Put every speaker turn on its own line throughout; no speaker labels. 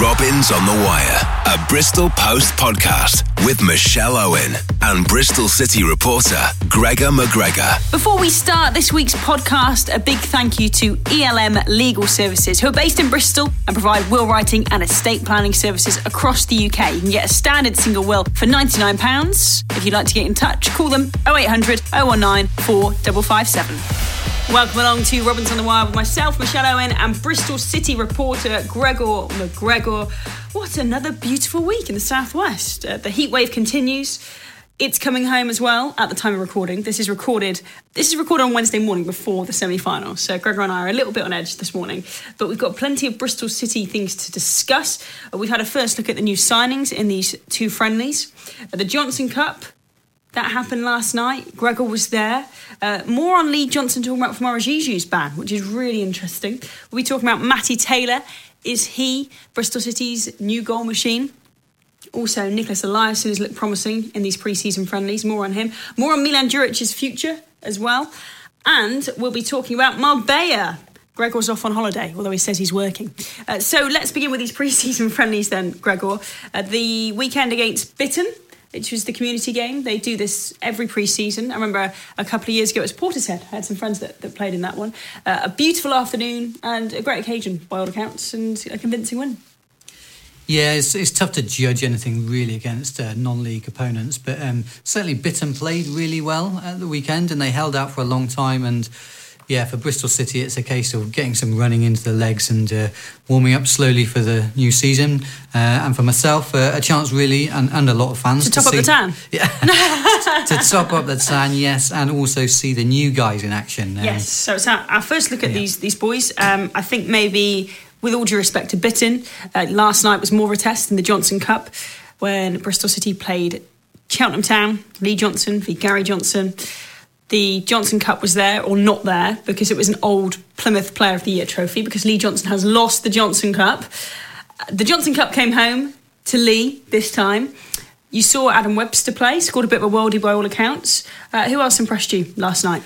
Robins on the Wire, a Bristol Post podcast with Michelle Owen and Bristol City reporter Gregor McGregor.
Before we start this week's podcast, a big thank you to ELM Legal Services, who are based in Bristol and provide will writing and estate planning services across the UK. You can get a standard single will for £99. If you'd like to get in touch, call them 0800 019 4557. Welcome along to Robins on the Wire with myself, Michelle Owen, and Bristol City reporter Gregor McGregor. What another beautiful week in the southwest. Uh, the heat wave continues. It's coming home as well at the time of recording. This is recorded. This is recorded on Wednesday morning before the semi-final. So Gregor and I are a little bit on edge this morning, but we've got plenty of Bristol City things to discuss. Uh, we've had a first look at the new signings in these two friendlies. Uh, the Johnson Cup that happened last night. Gregor was there. Uh, more on Lee Johnson talking about Famara Diédhiou's ban, which is really interesting. We'll be talking about Matty Taylor. Is he Bristol City's new goal machine? Also, Nicholas Eliasson has looked promising in these pre-season friendlies. More on him. More on Milan Djuric's future as well. And we'll be talking about Marbella. Gregor's off on holiday, although he says he's working. Uh, so let's begin with these pre-season friendlies then, Gregor. Uh, the weekend against Bitton which was the community game. They do this every pre-season. I remember a couple of years ago it was Portishead. I had some friends that, that played in that one. Uh, a beautiful afternoon and a great occasion by all accounts and a convincing win.
Yeah, it's, it's tough to judge anything really against uh, non-league opponents, but um, certainly Bitton played really well at the weekend and they held out for a long time and yeah, for Bristol City, it's a case of getting some running into the legs and uh, warming up slowly for the new season. Uh, and for myself, uh, a chance really, and, and a lot of fans
to, to top see, up the tan.
Yeah, to, to top up the tan, yes, and also see the new guys in action.
Um, yes, so it's our, our, first look at yeah. these these boys. Um, I think maybe, with all due respect to Bitton, uh, last night was more of a test in the Johnson Cup when Bristol City played Cheltenham Town, Lee Johnson v Gary Johnson the Johnson Cup was there or not there because it was an old Plymouth Player of the Year trophy because Lee Johnson has lost the Johnson Cup. The Johnson Cup came home to Lee this time. You saw Adam Webster play, scored a bit of a worldie by all accounts. Uh, who else impressed you last night?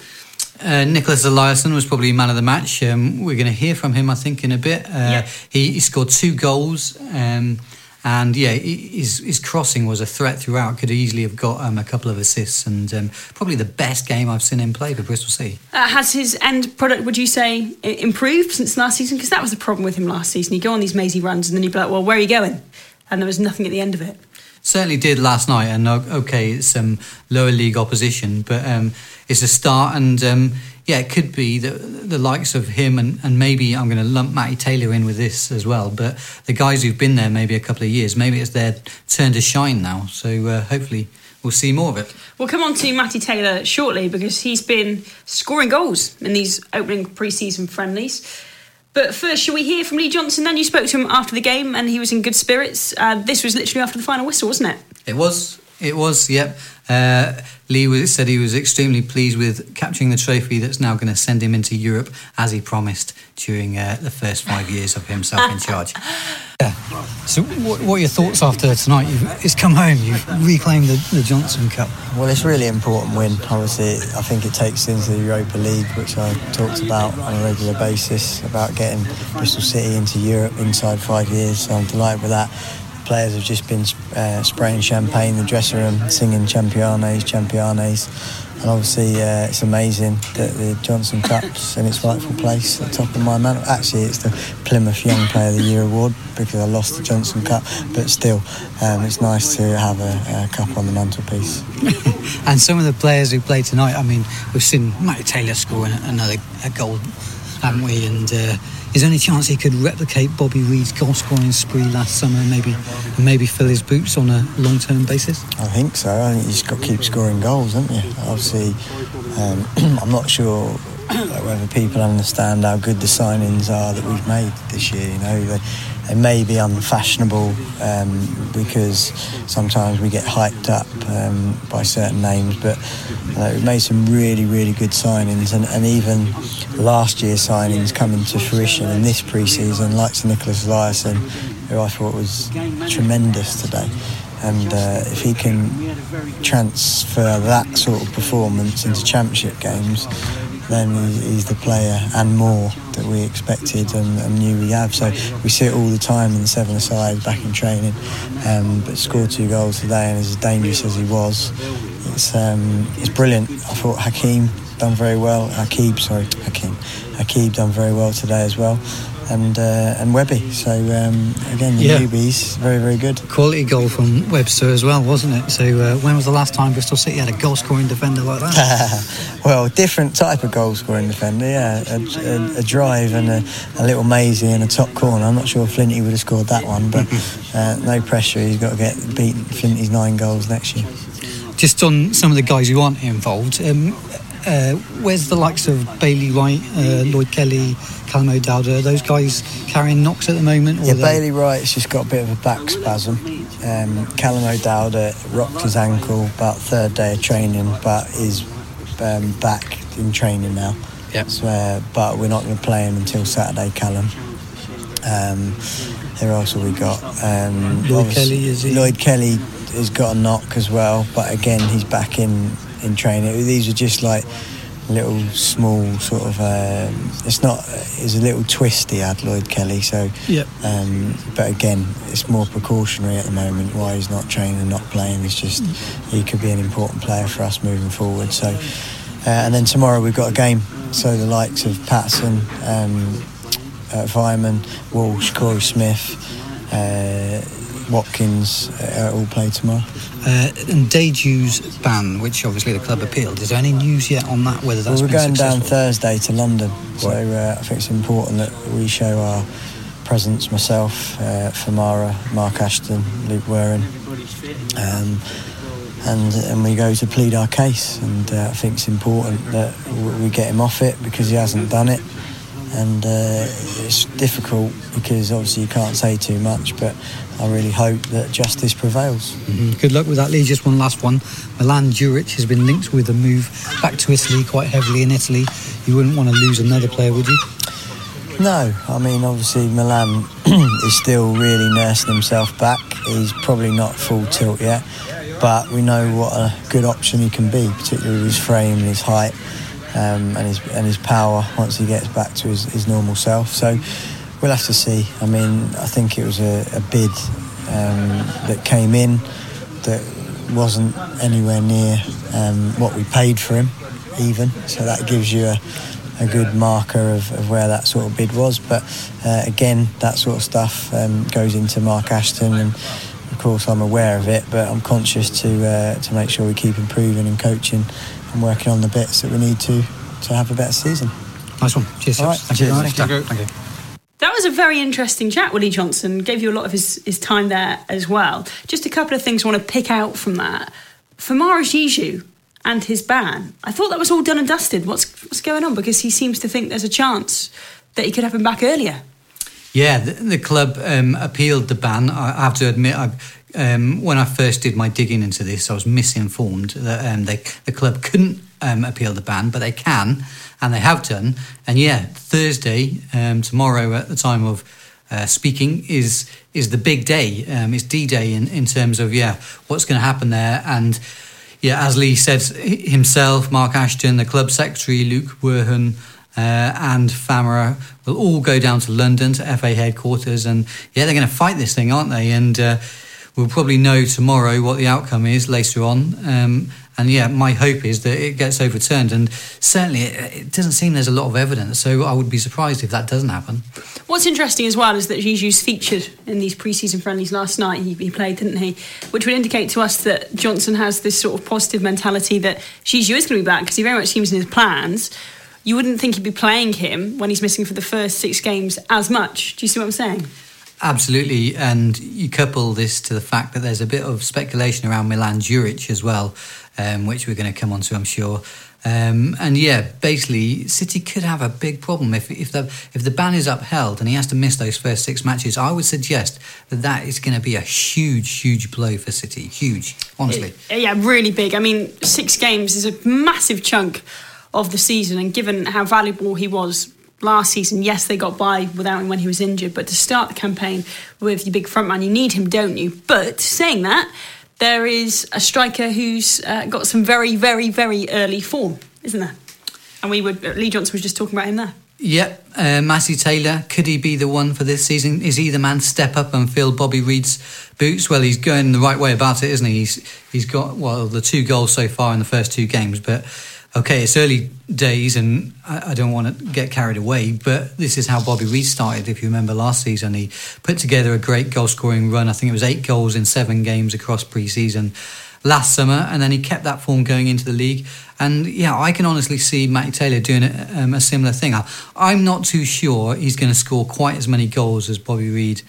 Uh, Nicholas Eliasson was probably man of the match. Um, we're going to hear from him, I think, in a bit. Uh, yep. he, he, scored two goals. Um, and yeah, his, his crossing was a threat throughout. Could easily have got um, a couple of assists, and um, probably the best game I've seen him play for Bristol City.
Uh, has his end product, would you say, improved since last season? Because that was the problem with him last season. He'd go on these mazy runs, and then you'd be like, "Well, where are you going?" And there was nothing at the end of it.
Certainly did last night, and okay, it's some um, lower league opposition, but um, it's a start, and um, yeah, it could be the, the likes of him and, and maybe I'm going to lump Matty Taylor in with this as well. But the guys who've been there maybe a couple of years, maybe it's their turn to shine now. So uh, hopefully we'll see more of it.
We'll come on to Matty Taylor shortly because he's been scoring goals in these opening pre-season friendlies. But first, shall we hear from Lee Johnson? Then you spoke to him after the game, and he was in good spirits. Uh, this was literally after the final whistle, wasn't it?
It was. It was. Yep. Uh, Lee said he was extremely pleased with capturing the trophy that's now going to send him into Europe, as he promised during uh, the first five years of himself in charge. Yeah. So, what, what, are your thoughts after tonight? You've, it's come home. You've reclaimed the, the, Johnson Cup.
Well, it's a really important win. Obviously, I think it takes into the Europa League, which I talked about on a regular basis about getting Bristol City into Europe inside five years. So I'm delighted with that players have just been uh, spraying champagne in the dressing room, singing Championes, Championes. And obviously, uh, it's amazing that the Johnson Cup's in its rightful place at the top of my mantle. Actually, it's the Plymouth Young Player of the Year award because I lost the Johnson Cup, but still, um, it's nice to have a, a cup on the mantelpiece.
and some of the players who played tonight, I mean, we've seen Matty Taylor score another goal, haven't we? And uh, is there any chance he could replicate Bobby Reid's goal scoring spree last summer and maybe maybe fill his boots on a long term basis?
I think so. I think you've got to keep scoring goals, haven't you? Obviously, um, I'm not sure whether people understand how good the signings are that we've made this year. You know, they, they may be unfashionable um, because sometimes we get hyped up um, by certain names, but uh, we made some really, really good signings, and, and even last year's signings coming to fruition in this pre-season, like Sir Nicholas Eliasson, who I thought was tremendous today. And uh, if he can transfer that sort of performance into championship games, then he's, he's the player and more that we expected and, and, knew we have. So we see it all the time in the seven aside back in training. Um, but scored two goals today and as dangerous as he was, it's um, it's brilliant. I thought Hakeem done very well. Hakeem, sorry, Hakeem. Hakeem done very well today as well and uh, and Webby. So um, again, the yeah. newbies, very very good.
Quality goal from Webster as well, wasn't it? So uh, when was the last time Bristol City had a goal scoring defender like
that? well, different type of goal scoring defender. Yeah, a, a, a drive and a, a, little mazy in a top corner. I'm not sure Flinty would have scored that one, but uh, no pressure. He's got to get beaten Flinty's nine goals next year.
Just on some of the guys who aren't involved. Um, uh, where's the likes of Bailey Wright, uh, Lloyd Kelly, Callum O'Dowda, those guys carrying knocks at the moment?
Yeah, Bailey Wright's just got a bit of a back spasm. Um, Callum O'Dowda rocked his ankle about third day of training, but is um, back in training now.
Yep.
So, uh, but we're not going to play him until Saturday, Callum. Um, who else have we got? Um,
Lloyd Kelly, is he?
Lloyd Kelly has got a knock as well, but again, he's back in, in training. These are just like little small sort of. Um, it's not. It's a little twisty, he had Lloyd Kelly. So.
Yeah.
Um, but again, it's more precautionary at the moment. Why he's not training and not playing is just he could be an important player for us moving forward. So. Uh, and then tomorrow we've got a game. So the likes of Patson, um, uh, Vyner, Walsh, Korey Smith. Uh, Watkins uh, all play tomorrow.
Uh, and Diédhiou's ban, which obviously the club appealed, is there any news yet on that? Whether that's
well, we're going
successful?
down Thursday to London, so uh, I think it's important that we show our presence. Myself, uh, Famara, Mark Ashton, Luke Waring, um, and and we go to plead our case. And uh, I think it's important that we get him off it because he hasn't done it and uh, it's difficult because obviously you can't say too much, but I really hope that justice prevails.
Mm-hmm. Good luck with that, Lee. Just one last one. Milan Djuric has been linked with a move back to Italy, quite heavily in Italy. You wouldn't want to lose another player, would you?
No, I mean obviously Milan is still really nursing himself back. He's probably not full tilt yet, but we know what a good option he can be, particularly with his frame and his height um, and his and his power once he gets back to his, his normal self. So we'll have to see. I mean, I think it was a, a bid um, that came in that wasn't anywhere near um, what we paid for him, even. So that gives you a, a good marker of, of, where that sort of bid was. But uh, again, that sort of stuff um, goes into Mark Ashton, and of course I'm aware of it. But I'm conscious to uh, to make sure we keep improving and coaching and working on the bits that we need to to have a better season.
Nice one. Cheers.
All right.
Thank
Cheers.
you. Thank you. Thank you.
That was a very interesting chat, Willie Johnson. Gave you a lot of his, his time there as well. Just a couple of things I want to pick out from that. Famara Diédhiou and his ban, I thought that was all done and dusted. What's, what's going on? Because he seems to think there's a chance that he could have him back earlier.
Yeah, the, the club um, appealed the ban. I have to admit, I, um, when I first did my digging into this, I was misinformed that um, they, the club couldn't um, appeal the ban, but they can, and they have done. And yeah, Thursday, um, tomorrow, at the time of uh, speaking, is is the big day. Um, it's D Day in, in terms of yeah, what's going to happen there. And yeah, as Lee said himself, Mark Ashton, the club secretary, Luke Werhan. Uh, and Famara will all go down to London to FA headquarters, and yeah, they're going to fight this thing, aren't they? And uh, we'll probably know tomorrow what the outcome is later on. Um, and yeah, my hope is that it gets overturned. And certainly, it, it, doesn't seem there's a lot of evidence. So I would be surprised if that doesn't happen.
What's interesting as well is that Diédhiou's featured in these pre-season friendlies last night. He, he, played, didn't he? Which would indicate to us that Johnson has this sort of positive mentality that Diédhiou is going to be back because he very much seems in his plans. You wouldn't think he'd be playing him when he's missing for the first six games as much. Do you see what I'm saying?
Absolutely, and you couple this to the fact that there's a bit of speculation around Milan Djuric as well, um, which we're going to come on to, I'm sure. Um, and yeah, basically, City could have a big problem if if the if the ban is upheld and he has to miss those first six matches. I would suggest that that is going to be a huge, huge blow for City. Huge, honestly.
Yeah, really big. I mean, six games is a massive chunk of the season, and given how valuable he was last season, yes, they got by without him when he was injured, but to start the campaign with your big front man, you need him, don't you? But saying that, there is a striker who's uh, got some very, very, very early form, isn't there? And we were Lee Johnson was just talking about him there.
Yep, uh, Matty Taylor, could he be the one for this season? Is he the man to step up and fill Bobby Reid's boots? Well, he's going the right way about it, isn't he? He's he's got well the two goals so far in the first two games, but okay, it's early days, and I, I don't want to get carried away. But this is how Bobby Reid started. If you remember last season, he put together a great goal scoring run. I think it was eight goals in seven games across pre-season last summer, and then he kept that form going into the league. And yeah, I can honestly see Matty Taylor doing a, um, a similar thing. I, am not too sure he's going to score quite as many goals as Bobby Reid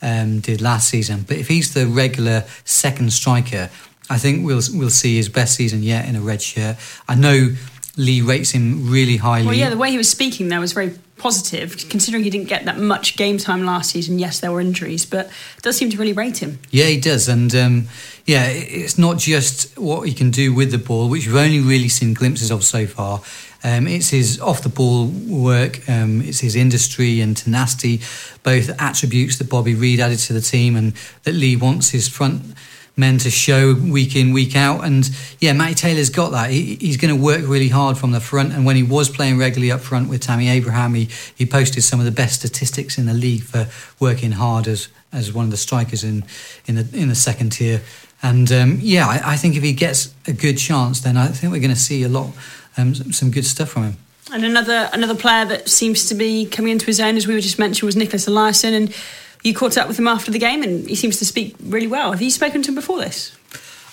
um, did last season, but if he's the regular second striker, I think we'll we'll see his best season yet in a red shirt. I know Lee rates him really highly.
Well, yeah, the way he was speaking there was very positive, considering he didn't get that much game time last season. Yes, there were injuries, but does seem to really rate him.
Yeah, he does, and um, yeah, it's not just what he can do with the ball, which we've only really seen glimpses of so far. Um, it's his off the ball work, um, it's his industry and tenacity, both attributes that Bobby Reid added to the team and that Lee wants his front men to show week in, week out. And yeah, Matty Taylor's got that. He, he's going to work really hard from the front. And when he was playing regularly up front with Tammy Abraham, he, he posted some of the best statistics in the league for working hard as, as one of the strikers in, in, the, in the second tier. And um, yeah, I, I, think if he gets a good chance, then I think we're going to see a lot, um, some good stuff from him.
And another another player that seems to be coming into his own, as we were just mentioned, was Nicholas Eliasson. And you caught up with him after the game, and he seems to speak really well. Have you spoken to him before this?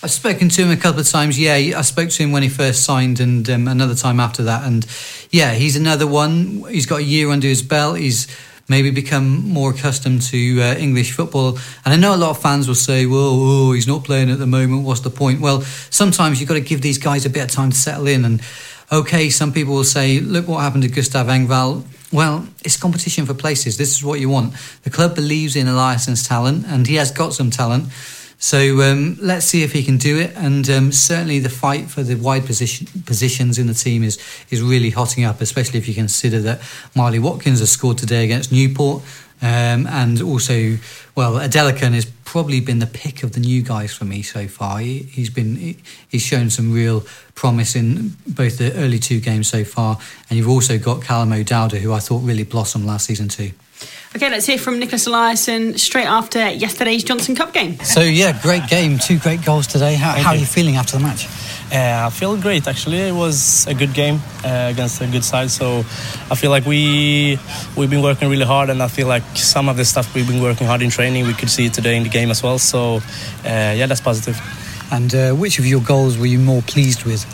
I've spoken to him a couple of times. Yeah, I spoke to him when he first signed, and um, another time after that. And yeah, he's another one. He's got a year under his belt. He's maybe become more accustomed to uh, English football. And I know a lot of fans will say, well, oh, he's not playing at the moment. What's the point? Well, sometimes you've got to give these guys a bit of time to settle in. And okay, some people will say, look what happened to Gustav Engvall. Well, it's competition for places. This is what you want. The club believes in Eliasson's talent, and he has got some talent. So um, let's see if he can do it. And um, certainly the fight for the wide position, positions in the team is is really hotting up, especially if you consider that Marley Watkins has scored today against Newport. Um, and also, well, Adelakun has probably been the pick of the new guys for me so far. He, has been he's shown some real promise in both the early two games so far, and you've also got Callum O'Dowda, who I thought really blossomed last season too.
Okay, let's hear from Nicholas Eliasson straight after yesterday's Johnson Cup game.
So yeah, great game, two great goals today. How, how are you feeling after the match?
Uh, I feel great actually. It was a good game uh, against a good side, so I feel like we we've been working really hard, and I feel like some of the stuff we've been working hard in training, we could see it today in the game as well. So uh, yeah, that's positive.
And uh, which of your goals were you more pleased with?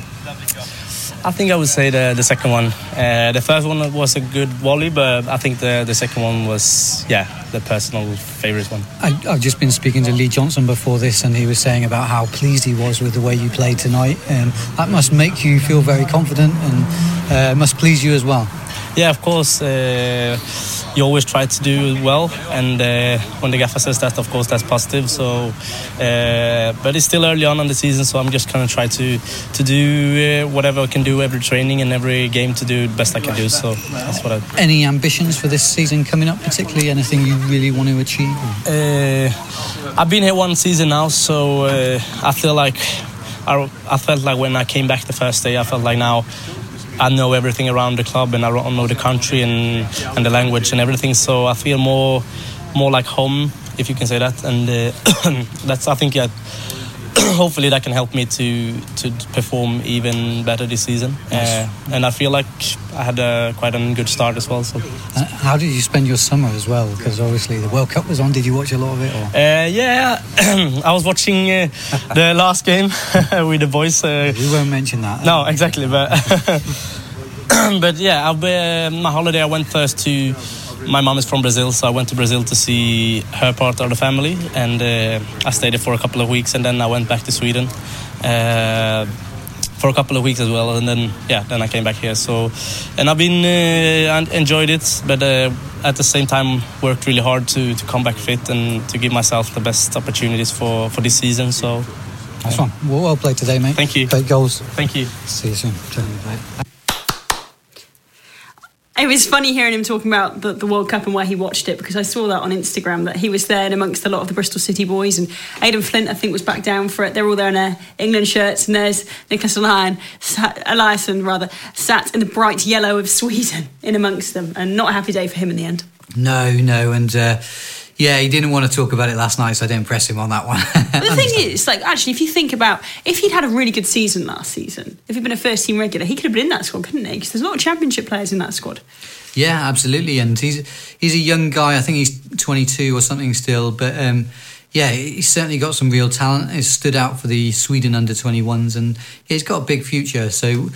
I think I would say the, the second one. Uh, the first one was a good volley, but I think the, the second one was, yeah, the personal favourite one.
I, have just been speaking to Lee Johnson before this, and he was saying about how pleased he was with the way you played tonight. And that must make you feel very confident and uh, must please you as well.
Yeah, of course. Uh, you always try to do well, and uh, when the gaffer says that, of course, that's positive. So, uh, but it's still early on in the season, so I'm just gonna try to to do uh, whatever I can do every training and every game to do the best I can do. So that's what I.
Any ambitions for this season coming up, particularly anything you really want to achieve?
Uh, I've been here one season now, so uh, I feel like. I, I felt like when I came back the first day, I felt like now I know everything around the club and I know the country and, and the language and everything. So I feel more more like home, if you can say that. And uh, that's I think yeah, hopefully that can help me to to perform even better this season. Uh, and I feel like I had a, quite a good start as well. So,
uh, how did you spend your summer as well? Because obviously the World Cup was on. Did you watch a lot of it?
Uh, yeah, I was watching uh, the last game with the boys.
Uh, we won't mention that.
No, exactly, but. but yeah, I'll be, my holiday I went first to my mom is from Brazil, so I went to Brazil to see her part of the family, and uh, I stayed there for a couple of weeks, and then I went back to Sweden uh, for a couple of weeks as well, and then yeah, then I came back here. So, and I've been uh, enjoyed it, but uh, at the same time worked really hard to to come back fit and to give myself the best opportunities for for this season. So.
Nice one. Well, well played today, mate.
Thank you.
Great goals.
Thank you.
See you soon.
It was funny hearing him talking about the, the, World Cup and where he watched it because I saw that on Instagram that he was there and amongst a lot of the Bristol City boys and Aden Flint I think was back down for it. They're all there in their England shirts and there's Nicholas Eliasson, Eliasson rather sat in the bright yellow of Sweden in amongst them and not a happy day for him in the end.
No, no, and. Uh, yeah, he didn't want to talk about it last night, so I didn't press him on that one.
the thing is, like, actually, if you think about if he'd had a really good season last season, if he'd been a first team regular, he could have been in that squad, couldn't he? Because there's a lot of championship players in that squad.
Yeah, absolutely, and he's he's a young guy. I think he's 22 or something still, but um, yeah, he's certainly got some real talent. He's stood out for the Sweden under 21s, and he's got a big future. So.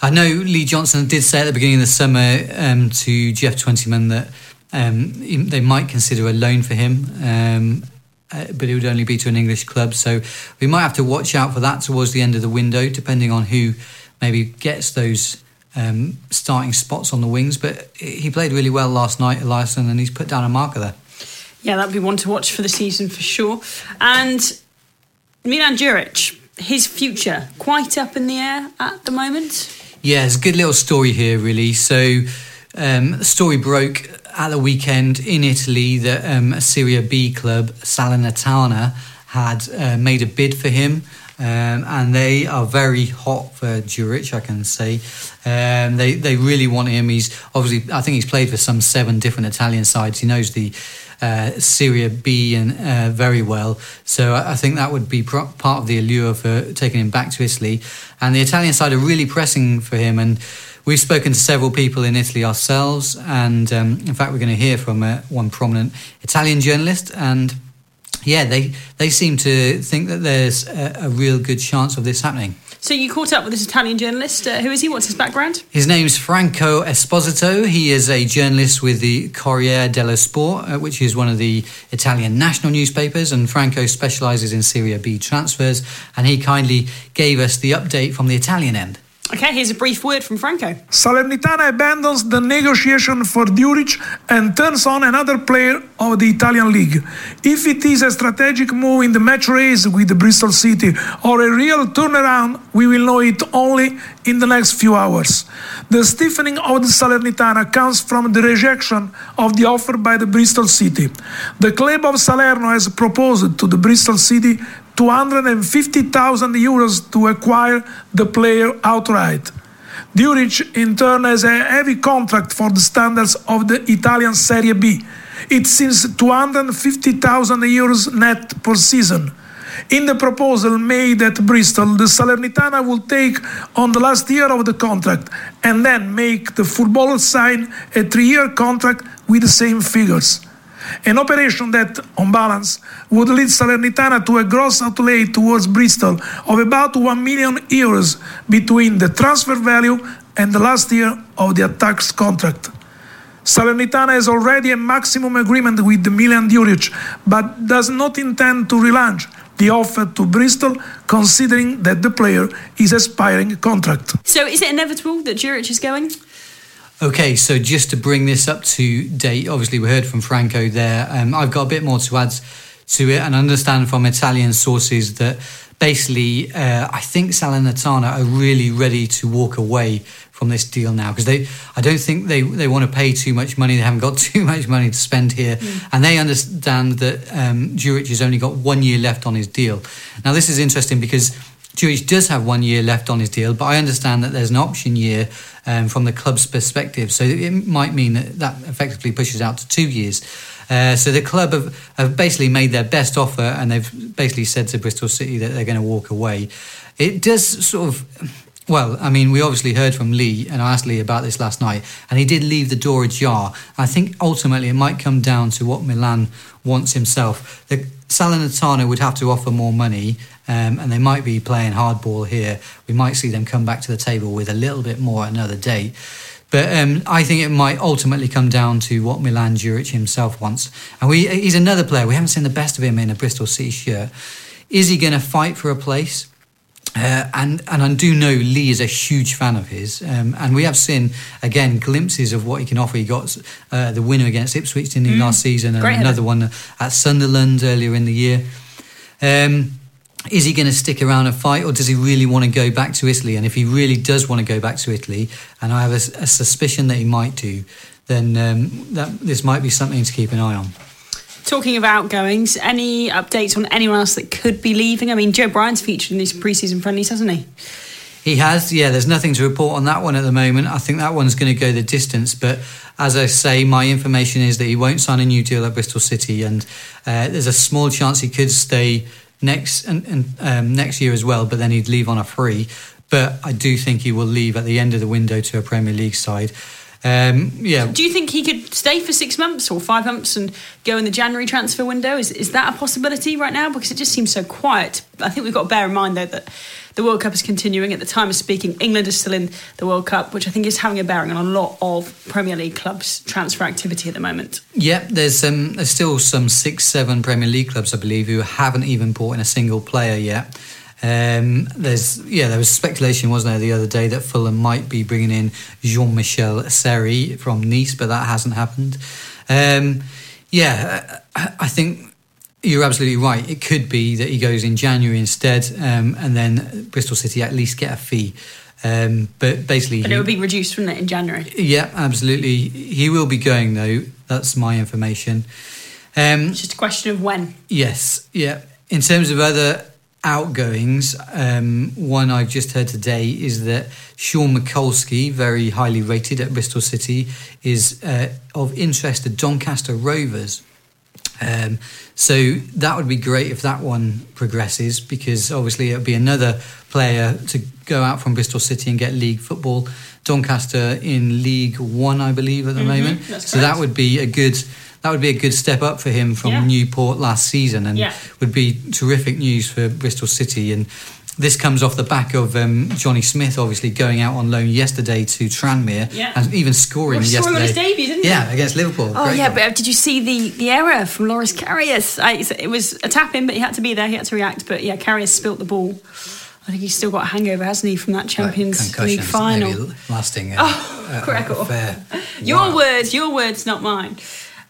I know Lee Johnson did say at the beginning of the summer um, to Geoff Twentyman that um, they might consider a loan for him, um, uh, but it would only be to an English club. So we might have to watch out for that towards the end of the window, depending on who maybe gets those um, starting spots on the wings. But he played really well last night, Eliasson, and he's put down a marker there.
Yeah, that'd be one to watch for the season for sure. And Milan Djuric, his future quite up in the air at the moment.
Yeah, it's a good little story here, really. So um, the story broke at the weekend in Italy that um, a Serie B club, Salernitana, had uh, made a bid for him. Um, and they are very hot for Djuric, I can say. Um, they they really want him. He's obviously, I think he's played for some seven different Italian sides. He knows the uh, Serie B and uh, very well. So I, think that would be part of the allure for taking him back to Italy. And the Italian side are really pressing for him. And We've spoken to several people in Italy ourselves, and um, in fact, we're going to hear from uh, one prominent Italian journalist. And yeah, they they seem to think that there's a, a real good chance of this happening.
So you caught up with this Italian journalist. Uh, who is he? What's his background?
His name's Franco Esposito. He is a journalist with the Corriere dello Sport, uh, which is one of the Italian national newspapers. And Franco specialises in Serie B transfers. And he kindly gave us the update from the Italian end.
Okay, here's a brief word from Franco.
Salernitana abandons the negotiation for Djuric and turns on another player of the Italian league. If it is a strategic move in the match race with the Bristol City or a real turnaround, we will know it only in the next few hours. The stiffening of the Salernitana comes from the rejection of the offer by the Bristol City. The club of Salerno has proposed to the Bristol City 250,000 euros to acquire the player outright. Djuric, in turn, has a heavy contract for the standards of the Italian Serie B. It seems 250,000 euros net per season. In the proposal made at Bristol, the Salernitana will take on the last year of the contract and then make the footballer sign a three year contract with the same figures. An operation that, on balance, would lead Salernitana to a gross outlay towards Bristol of about 1 million euros between the transfer value and the last year of the attack's contract. Salernitana has already a maximum agreement with Milan Djuric, but does not intend to relaunch the offer to Bristol, considering that the player is expiring contract.
So, is it inevitable that Djuric is going?
Okay, so just to bring this up to date, obviously we heard from Franco there. Um, I've got a bit more to add to it and understand from Italian sources that basically uh, I think Salernitana are really ready to walk away from this deal now because they I don't think they, they want to pay too much money. They haven't got too much money to spend here, mm. and they understand that um, Djuric has only got one year left on his deal. Now this is interesting because Djuric does have one year left on his deal, but I understand that there's an option year um, from the club's perspective. So it might mean that that effectively pushes out to two years. Uh, so the club have, have basically made their best offer and they've basically said to Bristol City that they're going to walk away. It does sort of. Well, I mean, we obviously heard from Lee, and I asked Lee about this last night, and he did leave the door ajar. I think ultimately it might come down to what Milan wants himself. The Salernitana would have to offer more money, um, and they might be playing hardball here. We might see them come back to the table with a little bit more another day. But um, I think it might ultimately come down to what Milan Djuric himself wants. And we, he's another player. We haven't seen the best of him in a Bristol City shirt. Is he going to fight for a place? Uh, and and I do know Lee is a huge fan of his, um, and we have seen again glimpses of what he can offer. He got uh, the winner against Ipswich didn't he, mm. last season, and another one at Sunderland earlier in the year. Um, is he going to stick around and fight, or does he really want to go back to Italy? And if he really does want to go back to Italy, and I have a, a suspicion that he might do, then um, that this might be something to keep an eye on.
Talking of outgoings, any updates on anyone else that could be leaving? I mean, Joe Bryan's featured in these preseason friendlies, hasn't he?
He has, yeah. There's nothing to report on that one at the moment. I think that one's going to go the distance. But as I say, my information is that he won't sign a new deal at Bristol City, and uh, there's a small chance he could stay next and, and um, next year as well. But then he'd leave on a free. But I do think he will leave at the end of the window to a Premier League side. Um, yeah.
Do you think he could stay for six months or five months and go in the January transfer window? Is, is that a possibility right now? Because it just seems so quiet. I think we've got to bear in mind, though, that the World Cup is continuing. At the time of speaking, England is still in the World Cup, which I think is having a bearing on a lot of Premier League clubs' transfer activity at the moment.
Yeah, there's um, there's still some six, seven Premier League clubs, I believe, who haven't even bought in a single player yet. Um, there's yeah, there was speculation, wasn't there, the other day that Fulham might be bringing in Jean-Michel Seri from Nice, but that hasn't happened. Um, yeah, I think you're absolutely right. It could be that he goes in January instead, um, and then Bristol City at least get a fee. Um, but basically,
but it would be reduced, wouldn't it, in January?
Yeah, absolutely. He will be going though. That's my information. Um,
it's just a question of when.
Yes, yeah. In terms of other outgoings, um, one I've just heard today is that Sean Mikulski, very highly rated at Bristol City, is uh, of interest to Doncaster Rovers. Um, so that would be great if that one progresses because obviously it would be another player to go out from Bristol City and get league football. Doncaster in League One, I believe, at the mm-hmm, moment. So that would be a good that would be a good step up for him from yeah. Newport last season, and yeah. would be terrific news for Bristol City. And this comes off the back of um, Johnny Smith, obviously going out on loan yesterday to Tranmere
yeah.
and even scoring
well,
yesterday.
His debut, didn't he?
yeah, against Liverpool.
Oh
Great
yeah,
goal.
but uh, did you see the, the error from Loris Karius? it was a tap in, but he had to be there. He had to react. But yeah, Karius spilt the ball. I think he's still got a hangover, hasn't he, from that Champions League final?
lasting.
Uh, oh, uh, fair. Your wow. words, your words, not mine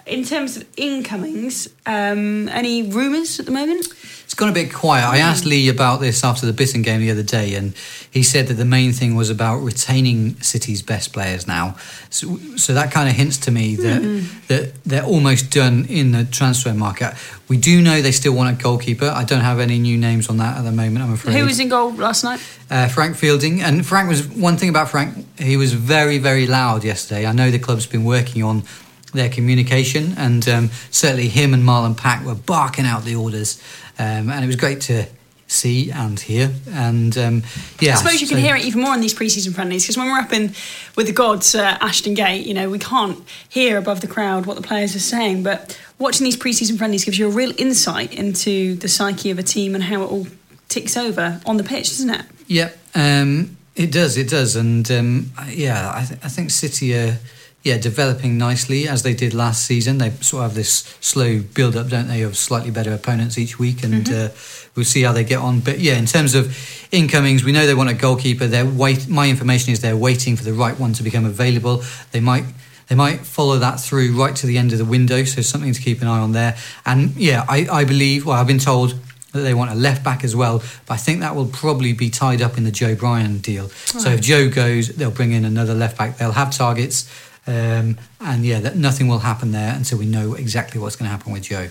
in terms of incomings, um, any rumours at the moment?
It's gone a bit quiet. I asked Lee about this after the Bitton game the other day, and he said that the main thing was about retaining City's best players now. So, so that kind of hints to me that mm-hmm. that they're almost done in the transfer market. We do know they still want a goalkeeper. I don't have any new names on that at the moment. I'm afraid.
Who was in goal last night?
Uh, Frank Fielding, and Frank was one thing about Frank. He was very, very loud yesterday. I know the club's been working on their communication, and um, certainly him and Marlon Pack were barking out the orders, um, and it was great to see and hear. And um, yeah,
I suppose you so, can hear it even more in these preseason friendlies because when we're up in with the gods, uh, Ashton Gate, you know, we can't hear above the crowd what the players are saying, but watching these preseason friendlies gives you a real insight into the psyche of a team and how it all ticks over on the pitch, doesn't it?
Yep, um, it does. It does, and um, yeah, I, th- I think City are yeah, developing nicely as they did last season. They sort of have this slow build up, don't they, of slightly better opponents each week, and mm-hmm. uh, we'll see how they get on. But yeah, in terms of incomings, we know they want a goalkeeper. They're wait. My information is they're waiting for the right one to become available. They might. They might follow that through right to the end of the window, so something to keep an eye on there. And yeah, I, I believe, well, I've been told that they want a left back as well. But I think that will probably be tied up in the Joe Bryan deal. Right. So if Joe goes, they'll bring in another left back. They'll have targets. Um, and yeah, that nothing will happen there until we know exactly what's going to happen with Joe.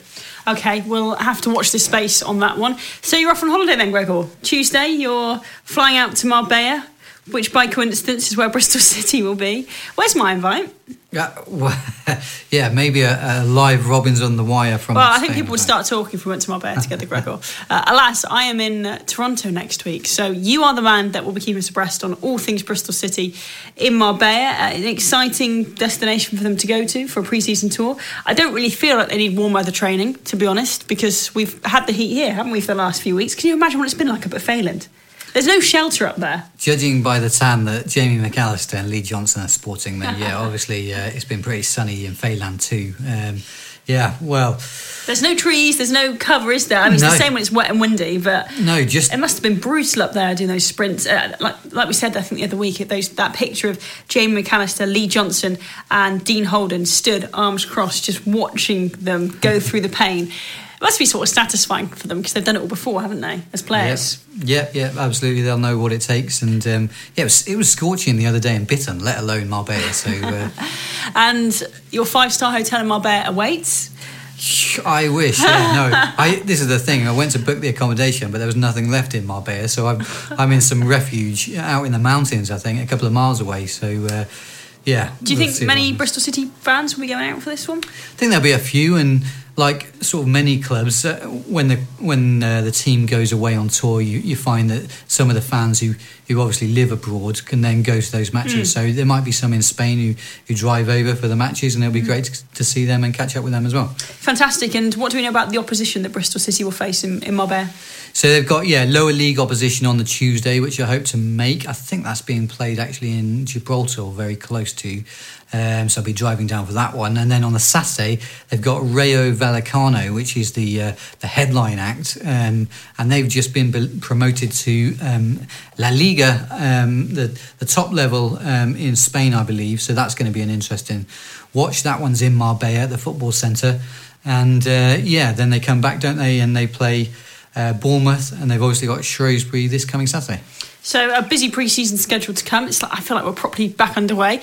Okay, we'll have to watch this space on that one. So you're off on holiday then, Gregor. Tuesday, you're flying out to Marbella, which by coincidence is where Bristol City will be. Where's my invite?
Yeah, well, yeah, maybe a, a, live Robins on the wire from.
Well, I think people would start talking if we went to Marbella together, Gregor. Uh, alas, I am in uh, Toronto next week, so you are the man that will be keeping us abreast on all things Bristol City in Marbella. Uh, an exciting destination for them to go to for a pre-season tour. I don't really feel like they need warm weather training, to be honest, because we've had the heat here, haven't we, for the last few weeks? Can you imagine what it's been like up at Failand? There's no shelter up there.
Judging by the tan that Jamie McAllister and Lee Johnson are sporting, then yeah, obviously uh, it's been pretty sunny in Failand too. Um, yeah, well.
There's no trees, there's no cover, is there? I mean, no. it's the same when it's wet and windy, but
no, just
it must have been brutal up there doing those sprints. Uh, like, like we said, I think the other week, those that picture of Jamie McAllister, Lee Johnson, and Dean Holden stood arms crossed, just watching them go through the pain It must be sort of satisfying for them because they've done it all before, haven't they, as players?
Yeah, yeah, yeah absolutely. They'll know what it takes, and um, yeah, it was, it was scorching the other day in Bitton, let alone Marbella. So, uh,
and your five-star hotel in Marbella awaits.
I wish. Yeah, no. I, this is the thing. I went to book the accommodation, but there was nothing left in Marbella, so I'm I'm in some refuge out in the mountains. I think a couple of miles away. So. Uh, yeah.
Do you think many Bristol City fans will be going out for this one? I
think there'll be a few, and like sort of many clubs, uh, when the when uh, the team goes away on tour, you, you find that some of the fans who, who obviously live abroad can then go to those matches. Mm. So there might be some in Spain who, who drive over for the matches, and it'll be mm. great to, to, see them and catch up with them as well.
Fantastic. And what do we know about the opposition that Bristol City will face in, in Marbella?
So they've got yeah lower league opposition on the Tuesday, which I hope to make. I think that's being played actually in Gibraltar, very close to. Um, so I'll be driving down for that one. And then on the Saturday, they've got Rayo Vallecano, which is the uh, the headline act, um, and they've just been be- promoted to um, La Liga, um, the the top level um, in Spain, I believe. So that's going to be an interesting watch. That one's in Marbella, the football centre, and uh, yeah, then they come back, don't they? And they play uh, Bournemouth, and they've obviously got Shrewsbury this coming Saturday.
So a busy pre-season schedule to come. It's like I feel like we're properly back underway.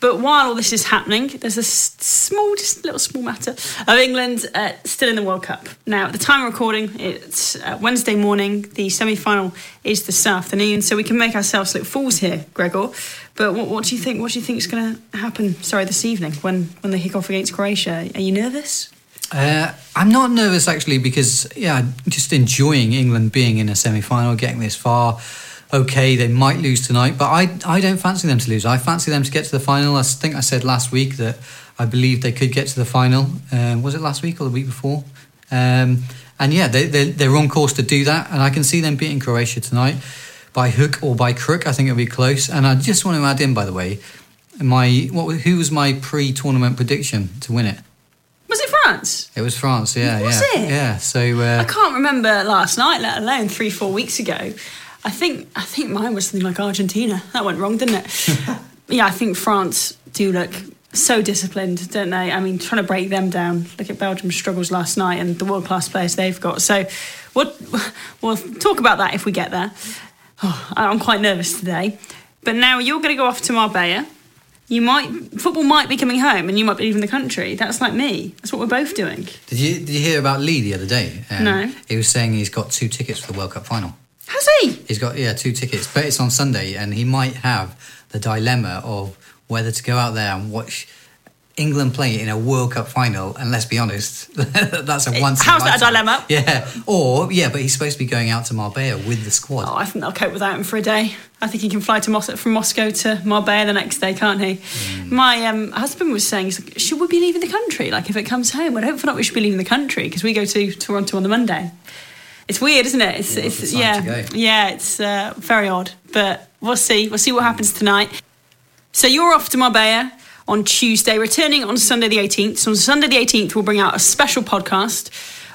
But while all this is happening, there's a small, just a little small matter of England uh, still in the World Cup. Now, at the time of recording, it's uh, Wednesday morning. The semi-final is this afternoon, so we can make ourselves look fools here, Gregor. But what, what do you think? What do you think is going to happen? Sorry, this evening when when they kick off against Croatia. Are you nervous?
Uh, I'm not nervous actually because yeah, just enjoying England being in a semi-final, getting this far. Okay, they might lose tonight, but I I don't fancy them to lose. I fancy them to get to the final. I think I said last week that I believe they could get to the final. Um, was it last week or the week before? Um, and yeah, they, they they're on course to do that, and I can see them beating Croatia tonight by hook or by crook. I think it'll be close. And I just want to add in, by the way, my what who was my pre-tournament prediction to win it?
Was it France?
It was France, yeah.
Was
yeah.
it?
Yeah. So uh,
I can't remember last night, let alone three, four weeks ago. I think I think mine was something like Argentina. That went wrong, didn't it? yeah, I think France do look so disciplined, don't they? I mean, trying to break them down. Look at Belgium's struggles last night and the world class players they've got. So we'll, we'll talk about that if we get there. Oh, I'm quite nervous today. But now you're going to go off to Marbella you might football might be coming home and you might be leaving the country. That's like me. That's what we're both doing.
Did you did you hear about Lee the other day?
Um, no.
He was saying he's got two tickets for the World Cup final.
Has he?
He's got yeah two tickets, but it's on Sunday, and he might have the dilemma of whether to go out there and watch England play in a World Cup final, and let's be honest, that's a once.
How's that a dilemma?
Yeah, or yeah, but he's supposed to be going out to Marbella with the squad.
Oh, I think they'll cope without him for a day. I think he can fly to Mos- from Moscow to Marbella the next day, can't he? Mm. My um, husband was saying, like, should we be leaving the country? Like, if it comes home, I hope not we should be leaving the country because we go to Toronto on the Monday. It's weird, isn't it? It's, it's yeah, yeah, it's uh, very odd, but we'll see. We'll see what happens tonight. So you're off to Marbella on Tuesday, returning on Sunday the 18th. So on Sunday the 18th, we'll bring out a special podcast.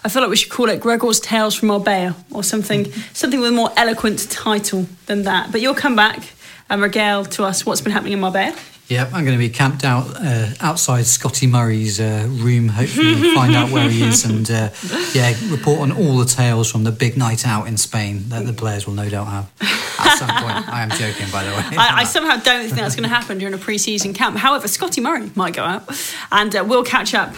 I feel like we should call it Gregor's Tales from Marbella or something, something with a more eloquent title than that. But you'll come back uh, and regale to us what's been happening in Marbella.
Yep, I'm going to be camped out uh, outside Scotty Murray's uh, room, hopefully find out where he is and uh, yeah, report on all the tales from the big night out in Spain that the players will no doubt have at some point. I am joking, by the way.
I, I somehow don't think that's going to happen during a pre-season camp. However, Scotty Murray might go out, and uh, we'll catch up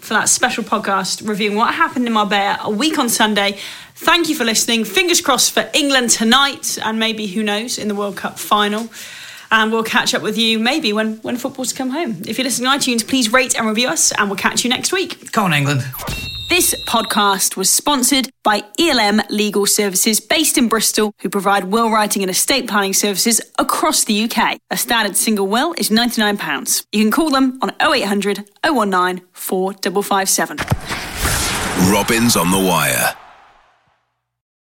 for that special podcast reviewing what happened in Marbella a week on Sunday. Thank you for listening. Fingers crossed for England tonight, and maybe who knows in the World Cup final and we'll catch up with you maybe when, when football's come home. If you're listening on iTunes, please rate and review us, and we'll catch you next week.
Come on, England.
This podcast was sponsored by ELM Legal Services based in Bristol, who provide will writing and estate planning services across the UK. A standard single will is £99. You can call them on 0800 019 4557.
Robins on the Wire.